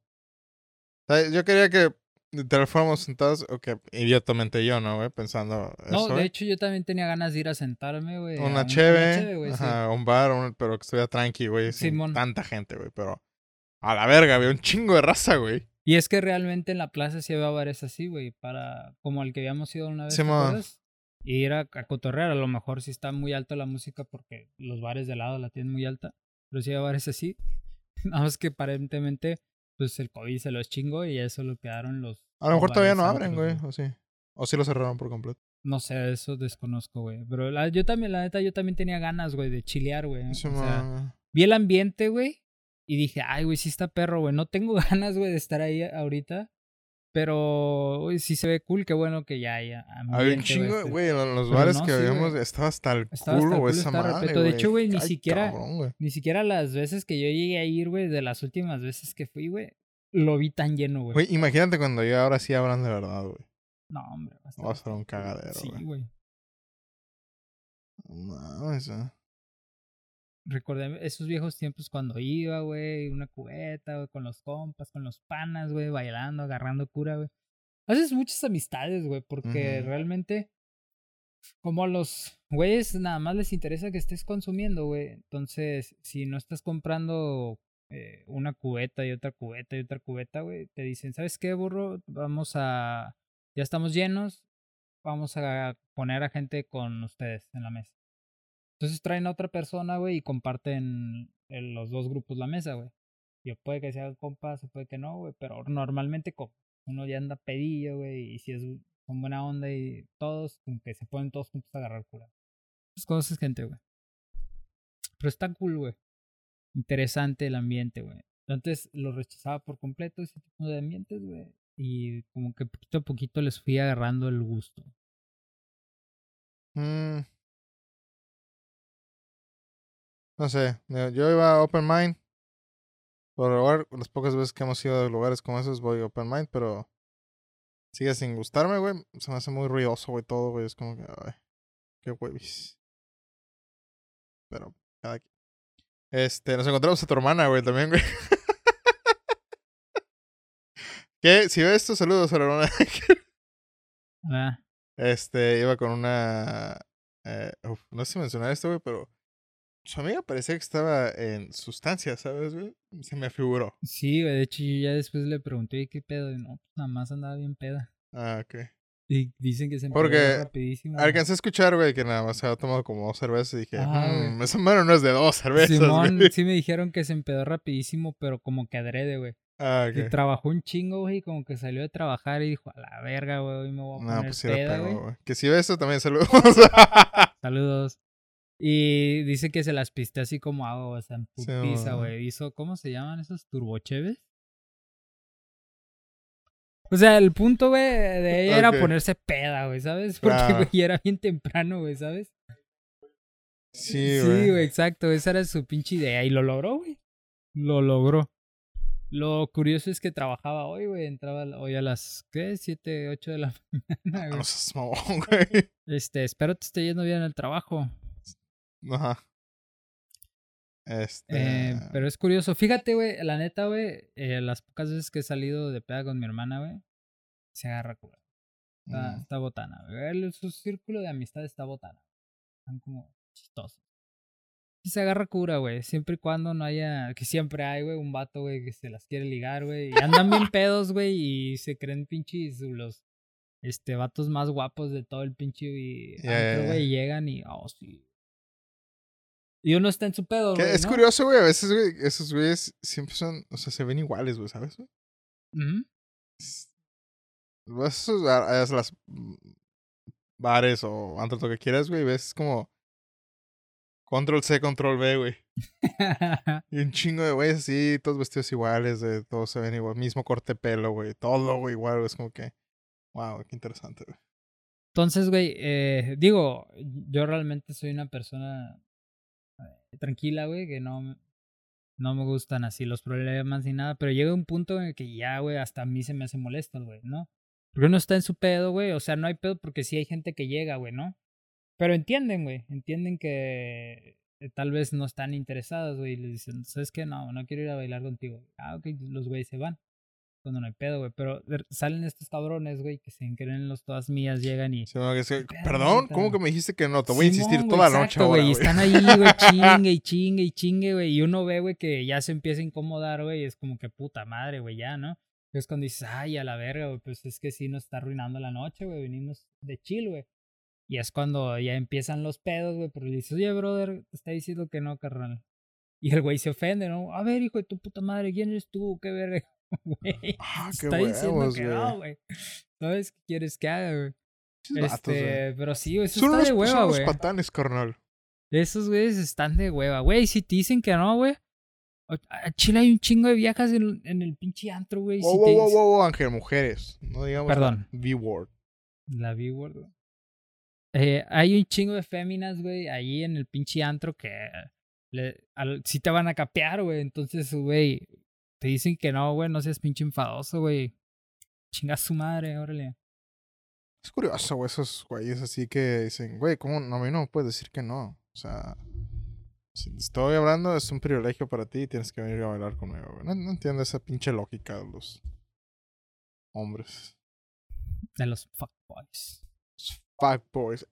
sea, yo quería que literal fuéramos sentados, o que idiotamente yo, ¿no, güey? Pensando No, eso, de hecho yo también tenía ganas de ir a sentarme, güey. a Una cheve, güey, sí. ajá, un bar, un- pero que estuviera tranqui, güey, sin Simón. tanta gente, güey, pero a la verga, había un chingo de raza, güey. Y es que realmente en la plaza sí había bares así, güey, para como el que habíamos ido una vez, ¿te Simón. Y ir a, a cotorrear, a lo mejor sí está muy alta la música porque los bares de lado la tienen muy alta, pero sí había bares así. Nada más que aparentemente, pues el COVID se los chingó y eso lo quedaron los... A lo mejor todavía no abren, güey, o sí. O sí lo cerraron por completo. No sé, eso desconozco, güey. Pero la- yo también, la neta, yo también tenía ganas, güey, de chilear, güey. O sea, vi el ambiente, güey, y dije, ay, güey, sí está perro, güey. No tengo ganas, güey, de estar ahí ahorita. Pero, güey, sí se ve cool, qué bueno que ya haya Había un chingo, este. güey, en los Pero bares no, que sí, habíamos, estaba hasta el Estaba culo, güey, esa madre. De hecho, güey, ni siquiera- cabrón. Ni siquiera las veces que yo llegué a ir, güey, de las últimas veces que fui, güey, lo vi tan lleno, güey. Güey, imagínate cuando ya ahora sí abran de verdad, güey. No, hombre. Va a estar Va a ser un cagadero, Sí, güey. güey. No, eso. Recordé esos viejos tiempos cuando iba, güey, una cubeta, güey, con los compas, con los panas, güey, bailando, agarrando cura, güey. Haces muchas amistades, güey, porque realmente, como a los güeyes nada más les interesa que estés consumiendo, güey. Entonces, si no estás comprando eh, una cubeta y otra cubeta y otra cubeta, güey, te dicen, ¿sabes qué, burro? Vamos a... Ya estamos llenos, vamos a poner a gente con ustedes en la mesa. Entonces traen a otra persona, güey, y comparten en los dos grupos la mesa, güey. Y puede que sea compas, o puede que no, güey, pero normalmente uno ya anda pedillo, güey, y si es con buena onda y todos, como que se ponen todos juntos a agarrar cura. Cosas, gente, güey. Pero está cool, güey. Interesante el ambiente, güey. Antes lo rechazaba por completo ese tipo de ambientes, güey. Y como que poquito a poquito les fui agarrando el gusto. Mm. No sé, yo iba a Open Mind. Por lugar, las pocas veces que hemos ido a lugares como esos voy a Open Mind, pero sigue sin gustarme, güey. Se me hace muy ruidoso, güey, todo, güey. Es como que, ay, qué huevis. Pero, cada quien. Este, nos encontramos a tu hermana, güey, también, güey. ¿Qué? Si ves esto, saludos a la hermana. Ah, Este, iba con una. eh, uf, no sé si mencionar esto, güey, pero. Su amiga parecía que estaba en sustancia, ¿sabes, güey? Se me figuró. Sí, güey, de hecho yo ya después le pregunté "Oye, qué pedo, y no, pues nada más andaba bien peda. Ah, ok. Y dicen que se Porque rapidísimo. Alcancé a escuchar, güey, que nada más se había tomado como dos cervezas y dije, mmm, esa mano no es de dos cervezas, Simón, güey. sí me dijeron que se empedó rapidísimo, pero como que adrede, güey. Ah, Y ok. trabajó un chingo, güey, y como que salió de trabajar y dijo, a la verga, güey, hoy me voy a No, poner pues sí peda, güey. Que si ves esto también saludos. Saludos. Y dice que se las piste así como agua, o sea, en Sí, putiza, güey. Hizo, ¿cómo se llaman esos turbocheves? O sea, el punto, güey, de ella era ponerse peda, güey, ¿sabes? Porque, Claro. güey, era bien temprano, güey, ¿sabes? sí, Sí, güey. güey, exacto. Esa era su pinche idea. Y lo logró, güey. Lo logró. Lo curioso es que trabajaba hoy, güey. Entraba hoy a las, ¿qué? 7, 8 de la mañana, Ah, güey. no seas mamón, güey. Este, espero te esté yendo bien en el trabajo. Ajá. Este. Eh, pero es curioso. Fíjate, güey, la neta, güey, eh, las pocas veces que he salido de peda con mi hermana, güey, se agarra cura. Está, mm, está botana, güey. Su círculo de amistad está botana. Están como chistosos. Y se agarra cura, güey. Siempre y cuando no haya. Que siempre hay, güey, un vato, güey, que se las quiere ligar, güey. Y andan bien pedos, güey. Y se creen pinches los. Este, vatos más guapos de todo el pinche. Antro. Y llegan y. Oh, sí. Y uno está en su pedo, güey. es ¿no? curioso, güey. A veces, güey, esos güeyes siempre son. O sea, se ven iguales, güey, ¿sabes? güey? Ujú. Es- Esos, a- a las mm, bares o antros, lo que quieras, güey, ves como control C, control B, güey. Y un chingo de güeyes así, todos vestidos iguales, de todos se ven igual, mismo corte de pelo, güey, todo, güey, igual, güey, es como que, wow, qué interesante, güey. Entonces, güey, eh, digo, yo realmente soy una persona tranquila, güey, que no, no me gustan así los problemas ni nada, pero llega un punto en el que ya, güey, hasta a mí se me hace molesto, güey, ¿no? Porque uno está en su pedo, güey, o sea, no hay pedo porque sí hay gente que llega, güey, ¿no? Pero entienden, güey, entienden que eh, tal vez no están interesados, güey, y les dicen, ¿sabes qué? No, no quiero ir a bailar contigo. Ah, ok, los güeyes se van. Cuando no hay pedo, güey, pero salen estos cabrones, güey, que se creen los todas mías, llegan y... Sí, no, que es que, pedo, Perdón? ¿cómo que me dijiste que no? Te voy a insistir Simón, toda la noche exacto, güey. Y están ahí, güey, chingue y chingue y chingue, güey. Y uno ve, güey, que ya se empieza a incomodar, güey. y Es como que puta madre, güey, ya, ¿no? Es cuando dices, ay, a la verga, güey, pues es que sí nos está arruinando la noche, güey. Venimos de chill, güey. Y es cuando ya empiezan los pedos, güey. Pero le dices, oye, brother, te está diciendo que no, carnal. Y el güey se ofende, ¿no? A ver, hijo de tu puta madre, ¿quién eres tú? ¿Qué verga? Ah, qué está diciendo que güey. no, güey. ¿Sabes qué quieres que haga, güey? Este, pero sí, güey, eso Son está de son hueva, güey. patanes, carnal. Esos güeyes están de hueva, güey. Si te dicen que no, güey. A Chile hay un chingo de viejas en, en el pinche antro, güey. Wow, si wow, te wow, dicen- wow, Ángel, mujeres. No digamos Perdón. la V-word. La B-word. Eh, hay un chingo de féminas, güey, ahí en el pinche antro que le, al, sí te van a capear, güey. Entonces, güey, te dicen que no, güey, no seas pinche enfadoso, güey. Chinga su madre, órale. Es curioso, güey, esos güeyes así que dicen, güey, ¿cómo no, a mí no me puedes decir que no? O sea, si te estoy hablando, es un privilegio para ti y tienes que venir a bailar conmigo, güey. No, no entiendo esa pinche lógica de los hombres. De los fuckboys. Fuck boys.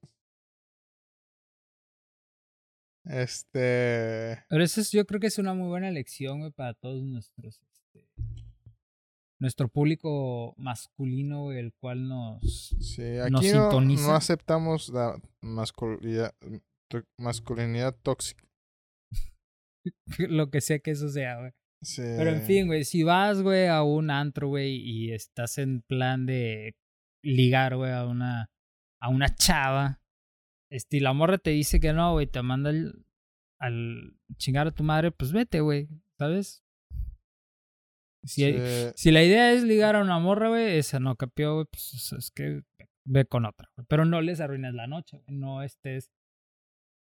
Este. Pero eso es, yo creo que es una muy buena lección, güey, para todos nuestros. Este, nuestro público masculino, güey, el cual nos. Sí, nos no, sintoniza. no aceptamos la masculinidad, to- masculinidad tóxica. lo que sea que eso sea, güey. Sí. Pero en fin, güey, si vas, güey, a un antro, güey, y estás en plan de ligar, güey, a una, a una chava, este, y la morra te dice que no, güey, te manda al, al chingar a tu madre, pues vete, güey, ¿sabes? Si, hay- Sí. si la idea es ligar a una morra, güey, esa no capió, güey, pues es que ve con otra, güey. Pero no les arruines la noche, güey. No estés.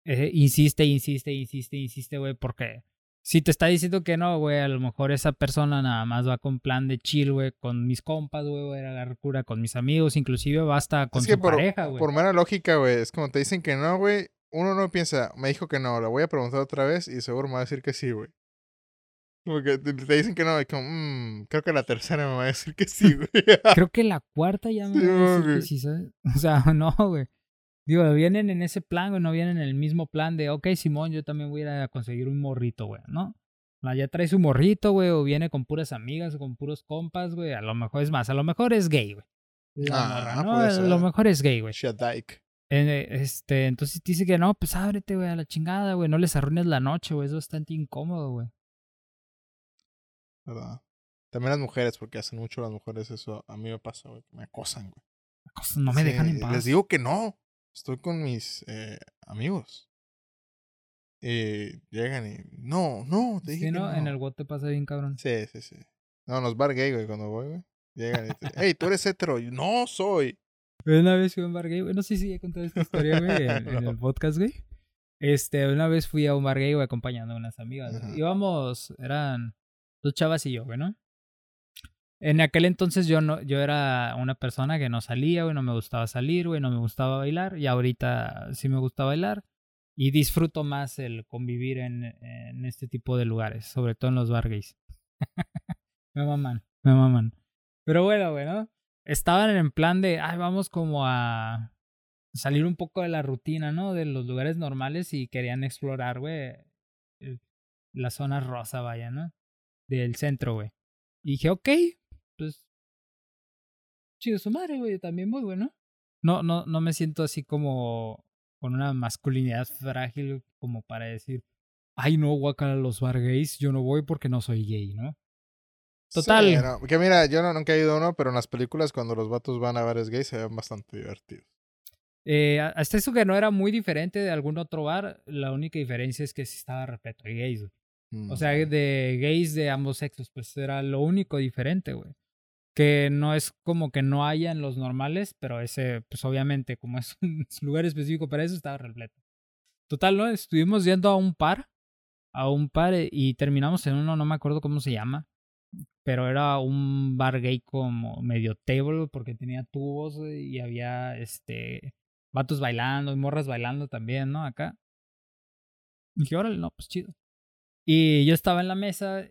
eh, insiste, insiste, insiste, insiste, güey, porque si te está diciendo que no, güey, a lo mejor esa persona nada más va con plan de chill, güey, con mis compas, güey, voy a agarrar cura con mis amigos, inclusive va hasta con es que su por, pareja, güey. por mera lógica, güey, es como te dicen que no, güey. Uno no piensa, me dijo que no, le voy a preguntar otra vez y seguro me va a decir que sí, güey. Como que te, te dicen que no, y como, mmm, creo que la tercera me va a decir que sí, güey. Creo que la cuarta ya me Sí, va a decir güey. que sí, ¿sabes? O sea, no, güey. Digo, vienen en ese plan, güey, no vienen en el mismo plan de, ok, Simón, yo también voy a ir a conseguir un morrito, güey, ¿no? No, ya trae su morrito, güey, o viene con puras amigas o con puros compas, güey. A lo mejor es más, a lo mejor es gay, güey. La Ah, morra, ¿no? A lo mejor es gay, güey. Shadike. Eh, Este, entonces dice que no, pues ábrete, güey, a la chingada, güey. No les arruines la noche, güey. Es bastante incómodo, güey. ¿verdad? También las mujeres, porque hacen mucho las mujeres eso. A mí me pasa, güey, me acosan, güey. No me Sí, dejan en paz. Les digo que no. Estoy con mis eh, amigos. Y llegan y. No, no, te dije Sí, que ¿no? no. En el WOT te pasa bien, cabrón. Sí, sí, sí. No, en los bar gay, güey, cuando voy, güey. Llegan y te hey, tú eres hetero. No soy. Una vez fui a un bar gay, güey. No sé si ya conté esta historia, güey, en, en el podcast, güey. Este, una vez fui a un bar gay, güey, acompañando a unas amigas. güey. Íbamos, eran dos chavas y yo, güey, ¿no? En aquel entonces yo no, yo era una persona que no salía, güey, no me gustaba salir, güey, no me gustaba bailar. Y ahorita sí me gusta bailar. Y disfruto más el convivir en, en este tipo de lugares, sobre todo en los bar gays. me maman, me maman. Pero bueno, güey, ¿no? Estaban en plan de, ay, vamos como a salir un poco de la rutina, ¿no? De los lugares normales y querían explorar, güey, la zona rosa, vaya, ¿no? Del centro, güey. Y dije, ok, pues, chido su madre, güey, también voy, güey, ¿no? No, no, no me siento así como con una masculinidad frágil como para decir, ay, no, guacala los bar gays, yo no voy porque no soy gay, ¿no? Total. Sí, no, que mira, yo no, nunca he ido a uno, pero en las películas cuando los vatos van a bares gays se ven bastante divertidos. Eh, hasta eso que no era muy diferente de algún otro bar, la única diferencia es que sí estaba repleto de gays. güey. O sea, Mm. de gays de ambos sexos, pues era lo único diferente, güey. Que no es como que no haya en los normales, pero ese, pues obviamente, como es un lugar específico para eso, estaba repleto. Total, ¿no? Estuvimos yendo a un par, a un par, eh, y terminamos en uno, no me acuerdo cómo se llama, pero era un bar gay como medio table, porque tenía tubos, y había, este, vatos bailando y morras bailando también, ¿no? Acá. Dije, órale, no, pues chido. Y yo estaba en la mesa,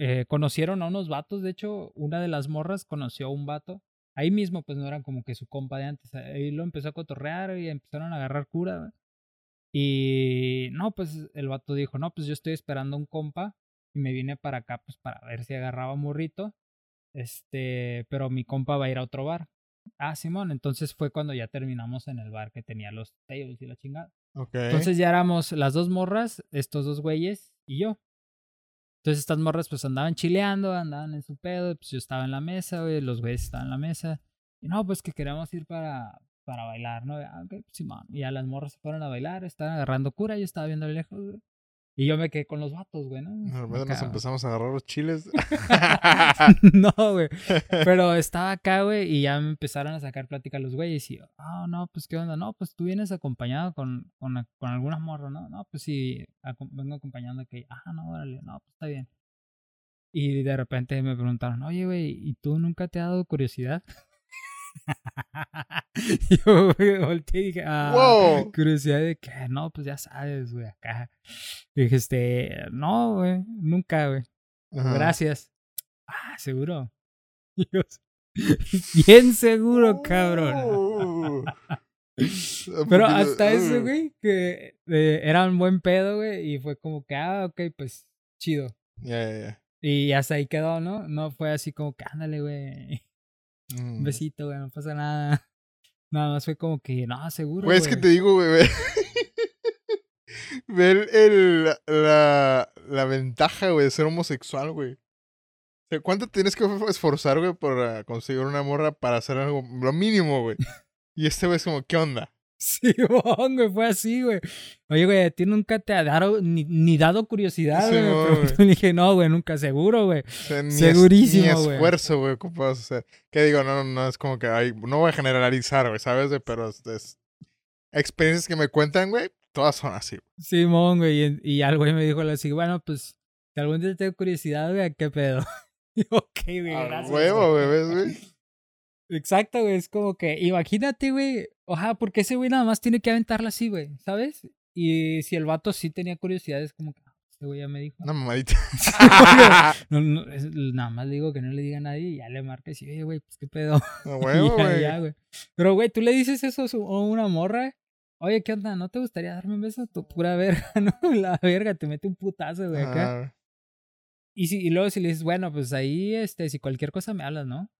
eh, conocieron a unos vatos, de hecho, una de las morras conoció a un vato. Ahí mismo, pues no eran como que su compa de antes. Ahí lo empezó a cotorrear y empezaron a agarrar cura. Y no, pues el vato dijo, no, pues yo estoy esperando a un compa y me vine para acá, pues para ver si agarraba morrito. Este, pero mi compa va a ir a otro bar. Ah, Simón, entonces fue cuando ya terminamos en el bar que tenía los tables y la chingada. Entonces ya éramos las dos morras, estos dos güeyes y yo. Entonces estas morras pues andaban chileando, andaban en su pedo, pues yo estaba en la mesa, güey, los güeyes estaban en la mesa. Y no, pues que queríamos ir para, para bailar, ¿no? Ah, ok, pues. Y ya las morras se fueron a bailar, estaban agarrando cura, yo estaba viendo lejos. Y yo me quedé con los vatos, güey, ¿no? Nos Acá, empezamos a agarrar los chiles. no, güey. Pero estaba acá, güey, y ya me empezaron a sacar plática los güeyes. Y yo, ah, no, pues qué onda. No, pues tú vienes acompañado con, con, con algunas morras, ¿no? No, pues sí, aco- vengo acompañando que, ah, no, órale, no, pues está bien. Y de repente me preguntaron, oye, güey, ¿y tú nunca te ha dado curiosidad? Yo güey, volteé y dije, ah, Wow. curiosidad de que, no, pues ya sabes, güey, acá. Y dije, este, no, güey, nunca, güey. Ajá. Gracias. Ah, seguro. Bien seguro, cabrón. Uh. Pero hasta eso, güey, que eh, era un buen pedo, güey, y fue como que, ah, ok, pues chido. Ya, ya, ya. Y hasta ahí quedó, ¿no? No fue así como que, ándale, güey, un Mm. besito, güey, no pasa nada. Nada más fue como que, no, seguro. Güey, es que güey". te digo, güey, ve. Ve el, la, la ventaja, güey, de ser homosexual, güey. O sea, ¿cuánto tienes que esforzar, güey, para conseguir una morra para hacer algo, lo mínimo, güey? Y este güey es como, ¿qué onda? Sí, güey, fue así, güey. Oye, güey, ¿a ti nunca te ha dado, ni, ni dado curiosidad, Sí, güey? No, güey. Le dije, no, güey, nunca, seguro, güey. O sea, ni es- Segurísimo, ni güey. esfuerzo, güey, ocupas hacer. Que digo, no, no es como que, ay, no voy a generalizar, güey, ¿sabes? Pero es, es- experiencias que me cuentan, güey, todas son así. güey. Simón, güey. Y, y al güey me dijo así, bueno, pues, si algún día tengo curiosidad, güey, ¿qué pedo? Ok, güey, gracias. huevo, güey". güey, ¿ves, güey? Exacto, güey. Es como que, imagínate, güey. Ojalá, porque ese güey nada más tiene que aventarla así, güey, ¿sabes? Y si el vato sí tenía curiosidad, es como que, ah, ese güey ya me dijo. Una mamadita. No, no, es- nada más digo que no le diga a nadie y ya le marca y oye, güey, pues qué pedo. A huevo, ya, güey. ya, güey. Pero, güey, tú le dices eso a una morra. Oye, ¿qué onda? ¿No te gustaría darme un beso? Tu pura verga, ¿no? La verga, te mete un putazo, güey, acá. Y, si, y luego si le dices, bueno, pues ahí, este, si cualquier cosa me hablas, ¿no?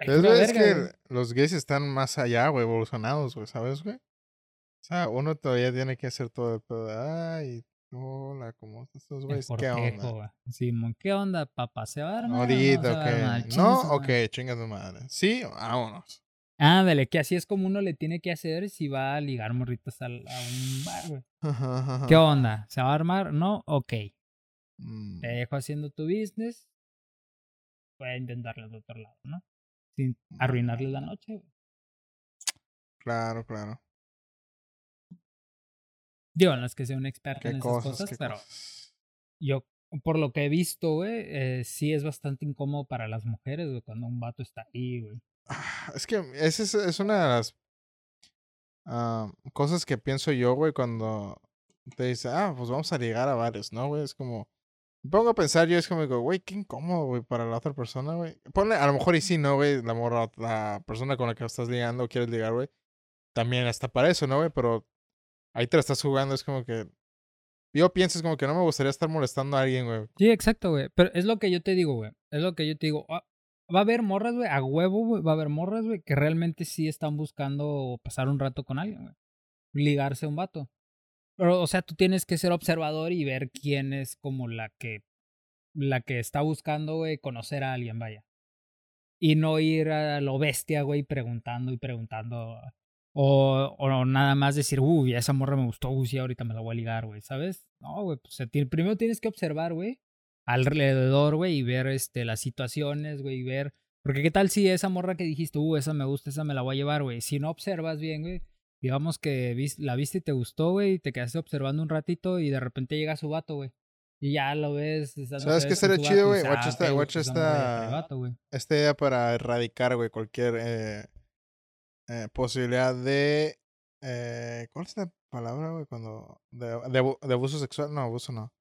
Ay, Es, es que güey. los gays están más allá, güey, evolucionados, güey, ¿sabes, güey? O sea, uno todavía tiene que hacer todo el pedo de, ay, hola, ¿cómo están estos güeyes? ¿Qué onda? güey. Simón, ¿qué onda, papá? ¿Se va a armar no Ahorita, armar? No, su ok, chinga tu madre. Sí, vámonos. Ándale, que así es como uno le tiene que hacer si va a ligar morritas a un bar, güey. Ajá, ajá, ¿Qué onda? ¿Se va a armar? No, ok. Mm, Te dejo haciendo tu business. Voy a intentarlo al otro lado, ¿no? Sin arruinarle la noche, güey. Claro, claro. Digo, no es que sea un experto en esas cosas, pero cosas. yo, por lo que he visto, güey, eh, sí es bastante incómodo para las mujeres, güey, cuando un vato está ahí, güey. Ah, Es que esa es, es una de las ah, cosas que pienso yo, güey, cuando te dice, ah, pues vamos a ligar a varios, ¿no, güey? Es como, me pongo a pensar, yo es como, digo, güey, qué incómodo, güey, para la otra persona, güey. Ponle, a lo mejor y sí, ¿no, güey? La morra, la persona con la que estás ligando o quieres ligar, güey, también está para eso, ¿no, güey? Pero ahí te la estás jugando, es como que, yo pienso, es como que no me gustaría estar molestando a alguien, güey. Sí, exacto, güey. Pero es lo que yo te digo, güey. Es lo que yo te digo. Ah, Va a haber morras, güey, a huevo, güey. Va a haber morras, güey, que realmente sí están buscando pasar un rato con alguien, güey. Ligarse a un vato. Pero, o sea, tú tienes que ser observador y ver quién es como la que. La que está buscando, güey, conocer a alguien, vaya. Y no ir a lo bestia, güey, preguntando y preguntando. O, o nada más decir, uy, esa morra me gustó, uy, sí, ahorita me la voy a ligar, güey, ¿sabes? No, güey, pues primero tienes que observar, güey, alrededor, güey, y ver este, las situaciones, güey, y ver. Porque qué tal si esa morra que dijiste, uh, esa me gusta, esa me la voy a llevar, güey. Si no observas bien, güey, digamos que la viste y te gustó, güey, y te quedaste observando un ratito y de repente llega su vato, güey. Y ya lo ves. ¿Sabes qué sería chido, güey? Watch esta, watch esta, esta idea para erradicar, güey, cualquier eh, eh, posibilidad de... Eh, ¿Cuál es la palabra, güey? Cuando... De, de, abuso sexual. No, abuso no.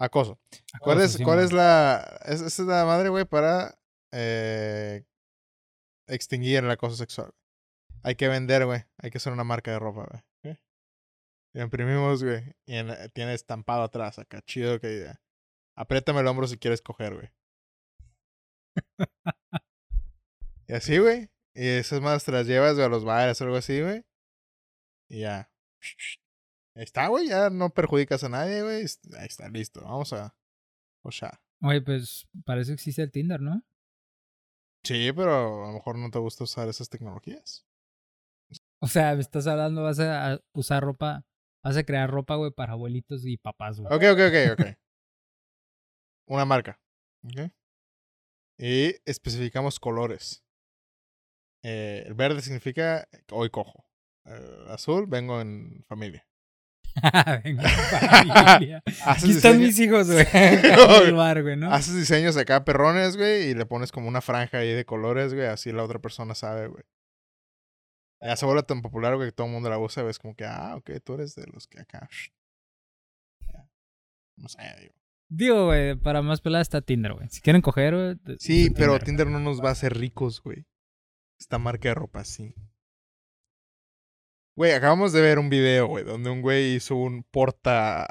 Acoso. ¿Cuál, es, ¿cuál es la... Esa es la madre, güey, para eh, extinguir el acoso sexual. Hay que vender, güey. Hay que hacer una marca de ropa, güey. Y imprimimos, güey. Y tiene estampado atrás acá. Chido que idea. Apriétame el hombro si quieres coger, güey. y así, güey. Y esas más te las llevas, a los bares o algo así, güey. Y ya. Ahí está, güey. Ya no perjudicas a nadie, güey. Ahí está, listo. Vamos a. O sea. Oye, pues parece que existe el Tinder, ¿no? Sí, pero a lo mejor no te gusta usar esas tecnologías. O sea, me estás hablando, vas a usar ropa, vas a crear ropa, güey, para abuelitos y papás, güey. Ok, ok, ok, ok. Una marca. Ok. Y especificamos colores. Eh, el verde significa hoy cojo. El azul, vengo en familia. vengo en familia. Aquí están mis hijos, güey. güey, ¿no? Haces diseños acá perrones, güey, y le pones como una franja ahí de colores, güey, así la otra persona sabe, güey. Ya se vuelve tan popular, que todo el mundo la usa, ves como que, ah, ok, tú eres de los que acá. No sé, digo. Digo, güey, para más pelada está Tinder, güey. Si quieren coger, güey. Sí, pero Tinder no nos va a hacer ricos, güey. Esta marca de ropa, sí. Güey, acabamos de ver un video, güey, donde un güey hizo un porta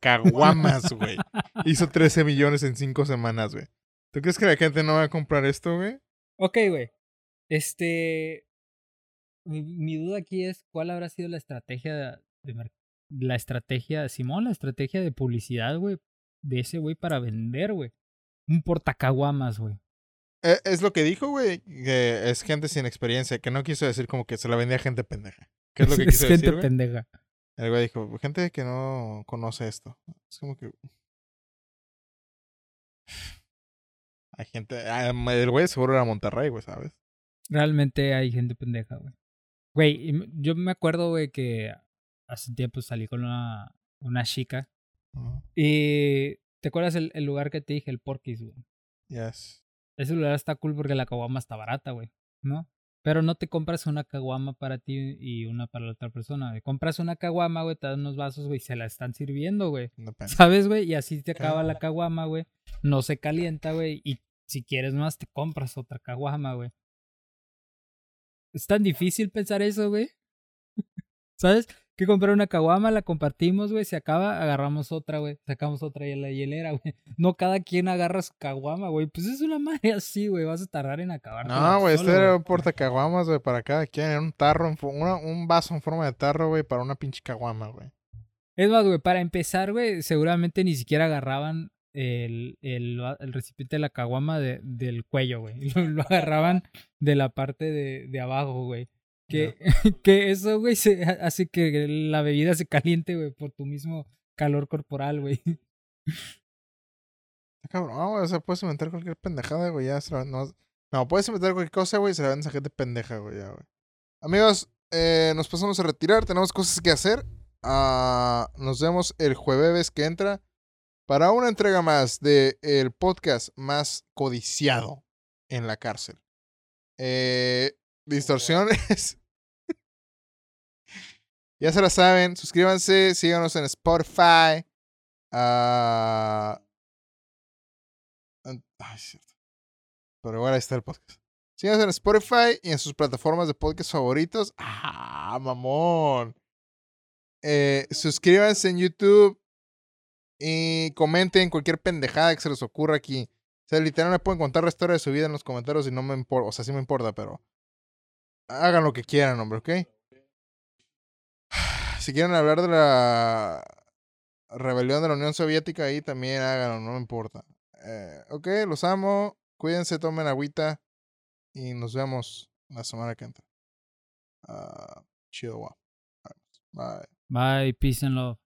caguamas, güey. hizo 13 millones en 5 semanas, güey. ¿Tú crees que la gente no va a comprar esto, güey? Ok, güey. Este. Mi, duda aquí es: ¿cuál habrá sido la estrategia de, de la estrategia, Simón, la estrategia de publicidad, güey, de ese güey para vender, güey? Un portacaguamas, güey. E, es lo que dijo, güey, que es gente sin experiencia, que no quiso decir como que se la vendía gente pendeja. ¿Qué es lo que quiso es gente pendeja. El güey dijo, gente que no conoce esto. Es como que... Hay gente... Ah, el güey seguro era Monterrey, güey, ¿sabes? Realmente hay gente pendeja, güey. Güey, yo me acuerdo, güey, que hace tiempo salí con una, una chica. Y... ¿Te acuerdas el, el, lugar que te dije, el Porky's, güey? Yes. Ese lugar está cool porque la caguama está barata, güey, ¿no? Pero no te compras una caguama para ti y una para la otra persona. Güey. Compras una caguama, güey, te dan unos vasos, güey, se la están sirviendo, güey. ¿Sabes, güey? Y así te acaba la caguama, güey. No se calienta, güey. Y si quieres más, te compras otra caguama, güey. Es tan difícil pensar eso, güey. ¿Sabes? que comprar una caguama, la compartimos, güey, se acaba, agarramos otra, güey, sacamos otra y la hielera, güey. No cada quien agarra su caguama, güey, pues es una madre así, güey, vas a tardar en acabar. No, güey, este era un portacaguamas, güey, para cada quien, era un tarro, un vaso en forma de tarro, güey, para una pinche caguama, güey. Es más, güey, para empezar, güey, seguramente ni siquiera agarraban el, el, el recipiente de la caguama de, del cuello, güey. Lo, lo, agarraban de la parte de, de abajo, güey. Que, que eso, güey, hace que la bebida se caliente, güey, por tu mismo calor corporal, güey. Cabrón, güey, o sea, puedes inventar cualquier pendejada, güey, ya no, no, puedes inventar cualquier cosa, güey, se la vende a gente pendeja, güey, ya, güey. Amigos, eh, nos pasamos a retirar, tenemos cosas que hacer. Uh, nos vemos el jueves que entra para una entrega más del el podcast más codiciado en la cárcel. Eh, distorsiones. ya se la saben. Suscríbanse, síganos en Spotify. Uh... Ay, cierto. Pero igual ahí está el podcast. Síganos en Spotify y en sus plataformas de podcast favoritos. ¡Ah, mamón! Eh, suscríbanse en YouTube y comenten cualquier pendejada que se les ocurra aquí. O sea, literal me pueden contar la historia de su vida en los comentarios y no me importa. O sea, sí me importa, pero hagan lo que quieran, hombre, ¿ok? Si quieren hablar de la rebelión de la Unión Soviética, ahí también háganlo, no me importa. Eh, ok, los amo. Cuídense, tomen agüita. Y nos vemos la semana que entra. Uh, Chido, guau. Bye. Bye, peace and love.